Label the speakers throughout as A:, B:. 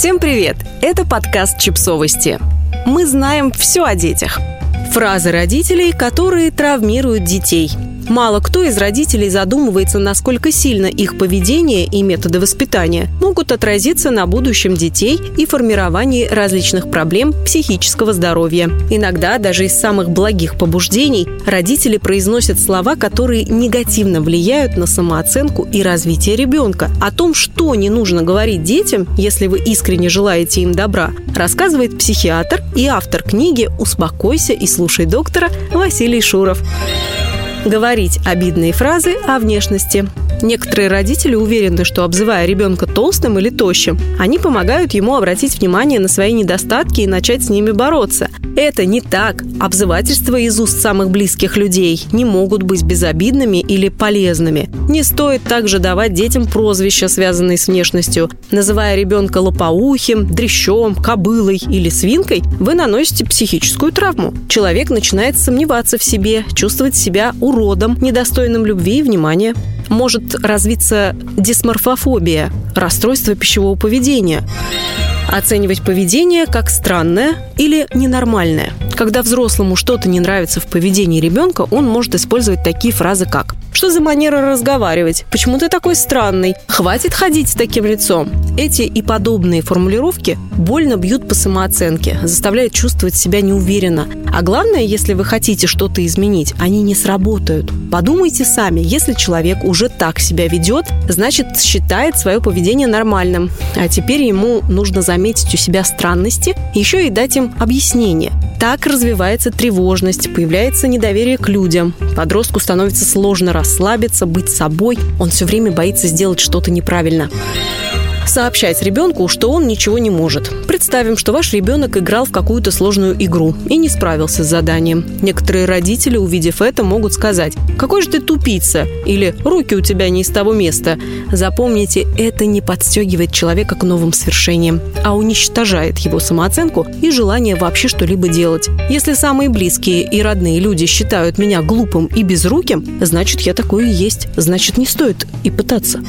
A: Всем привет! Это подкаст «Чипсовости». Мы знаем все о детях. Фразы родителей, которые травмируют детей – Мало кто из родителей задумывается, насколько сильно их поведение и методы воспитания могут отразиться на будущем детей и формировании различных проблем психического здоровья. Иногда даже из самых благих побуждений родители произносят слова, которые негативно влияют на самооценку и развитие ребенка. О том, что не нужно говорить детям, если вы искренне желаете им добра, рассказывает психиатр и автор книги «Успокойся и слушай доктора» Василий Шуров. Говорить обидные фразы о внешности. Некоторые родители уверены, что обзывая ребенка толстым или тощим, они помогают ему обратить внимание на свои недостатки и начать с ними бороться. Это не так. Обзывательства из уст самых близких людей не могут быть безобидными или полезными. Не стоит также давать детям прозвища, связанные с внешностью. Называя ребенка лопоухим, дрещом, кобылой или свинкой, вы наносите психическую травму. Человек начинает сомневаться в себе, чувствовать себя уродом, недостойным любви и внимания может развиться дисморфофобия, расстройство пищевого поведения. Оценивать поведение как странное или ненормальное. Когда взрослому что-то не нравится в поведении ребенка, он может использовать такие фразы, как что за манера разговаривать? Почему ты такой странный? Хватит ходить с таким лицом. Эти и подобные формулировки больно бьют по самооценке, заставляют чувствовать себя неуверенно. А главное, если вы хотите что-то изменить, они не сработают. Подумайте сами, если человек уже так себя ведет, значит считает свое поведение нормальным. А теперь ему нужно заметить у себя странности, еще и дать им объяснение. Так развивается тревожность, появляется недоверие к людям. Подростку становится сложно расслабиться, быть собой. Он все время боится сделать что-то неправильно сообщать ребенку, что он ничего не может. Представим, что ваш ребенок играл в какую-то сложную игру и не справился с заданием. Некоторые родители, увидев это, могут сказать «Какой же ты тупица?» или «Руки у тебя не из того места». Запомните, это не подстегивает человека к новым свершениям, а уничтожает его самооценку и желание вообще что-либо делать. Если самые близкие и родные люди считают меня глупым и безруким, значит, я такой и есть. Значит, не стоит и пытаться.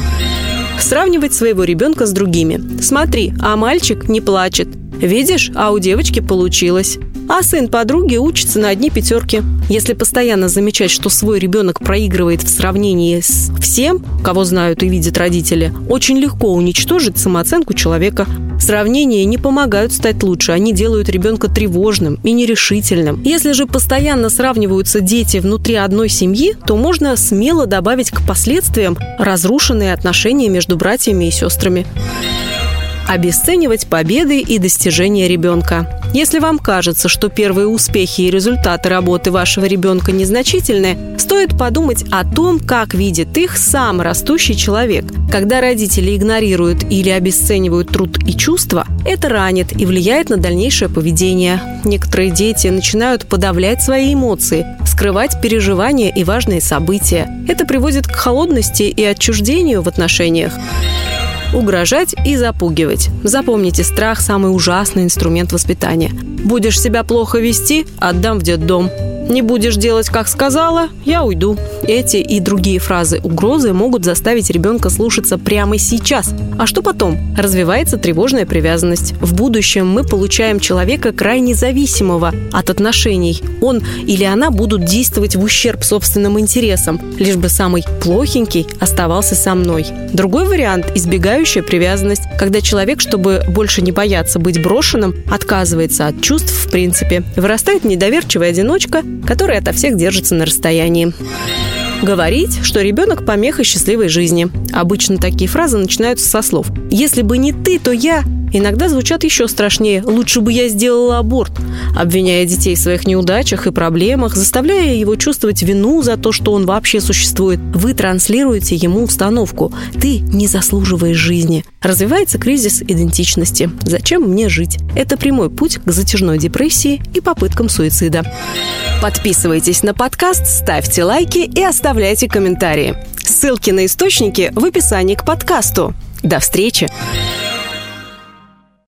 A: Сравнивать своего ребенка с другими. Смотри, а мальчик не плачет. Видишь, а у девочки получилось. А сын подруги учится на одни пятерки. Если постоянно замечать, что свой ребенок проигрывает в сравнении с всем, кого знают и видят родители, очень легко уничтожить самооценку человека. Сравнения не помогают стать лучше, они делают ребенка тревожным и нерешительным. Если же постоянно сравниваются дети внутри одной семьи, то можно смело добавить к последствиям разрушенные отношения между братьями и сестрами обесценивать победы и достижения ребенка. Если вам кажется, что первые успехи и результаты работы вашего ребенка незначительны, стоит подумать о том, как видит их сам растущий человек. Когда родители игнорируют или обесценивают труд и чувства, это ранит и влияет на дальнейшее поведение. Некоторые дети начинают подавлять свои эмоции, скрывать переживания и важные события. Это приводит к холодности и отчуждению в отношениях угрожать и запугивать. Запомните, страх – самый ужасный инструмент воспитания. Будешь себя плохо вести – отдам в детдом. Не будешь делать, как сказала, я уйду. Эти и другие фразы угрозы могут заставить ребенка слушаться прямо сейчас. А что потом? Развивается тревожная привязанность. В будущем мы получаем человека крайне зависимого от отношений. Он или она будут действовать в ущерб собственным интересам, лишь бы самый плохенький оставался со мной. Другой вариант – избегающая привязанность, когда человек, чтобы больше не бояться быть брошенным, отказывается от чувств в принципе. Вырастает недоверчивая одиночка, который ото всех держится на расстоянии. Говорить, что ребенок помеха счастливой жизни. Обычно такие фразы начинаются со слов «Если бы не ты, то я...» Иногда звучат еще страшнее «лучше бы я сделала аборт», обвиняя детей в своих неудачах и проблемах, заставляя его чувствовать вину за то, что он вообще существует. Вы транслируете ему установку «ты не заслуживаешь жизни». Развивается кризис идентичности. Зачем мне жить? Это прямой путь к затяжной депрессии и попыткам суицида. Подписывайтесь на подкаст, ставьте лайки и оставляйте комментарии. Ссылки на источники в описании к подкасту. До встречи!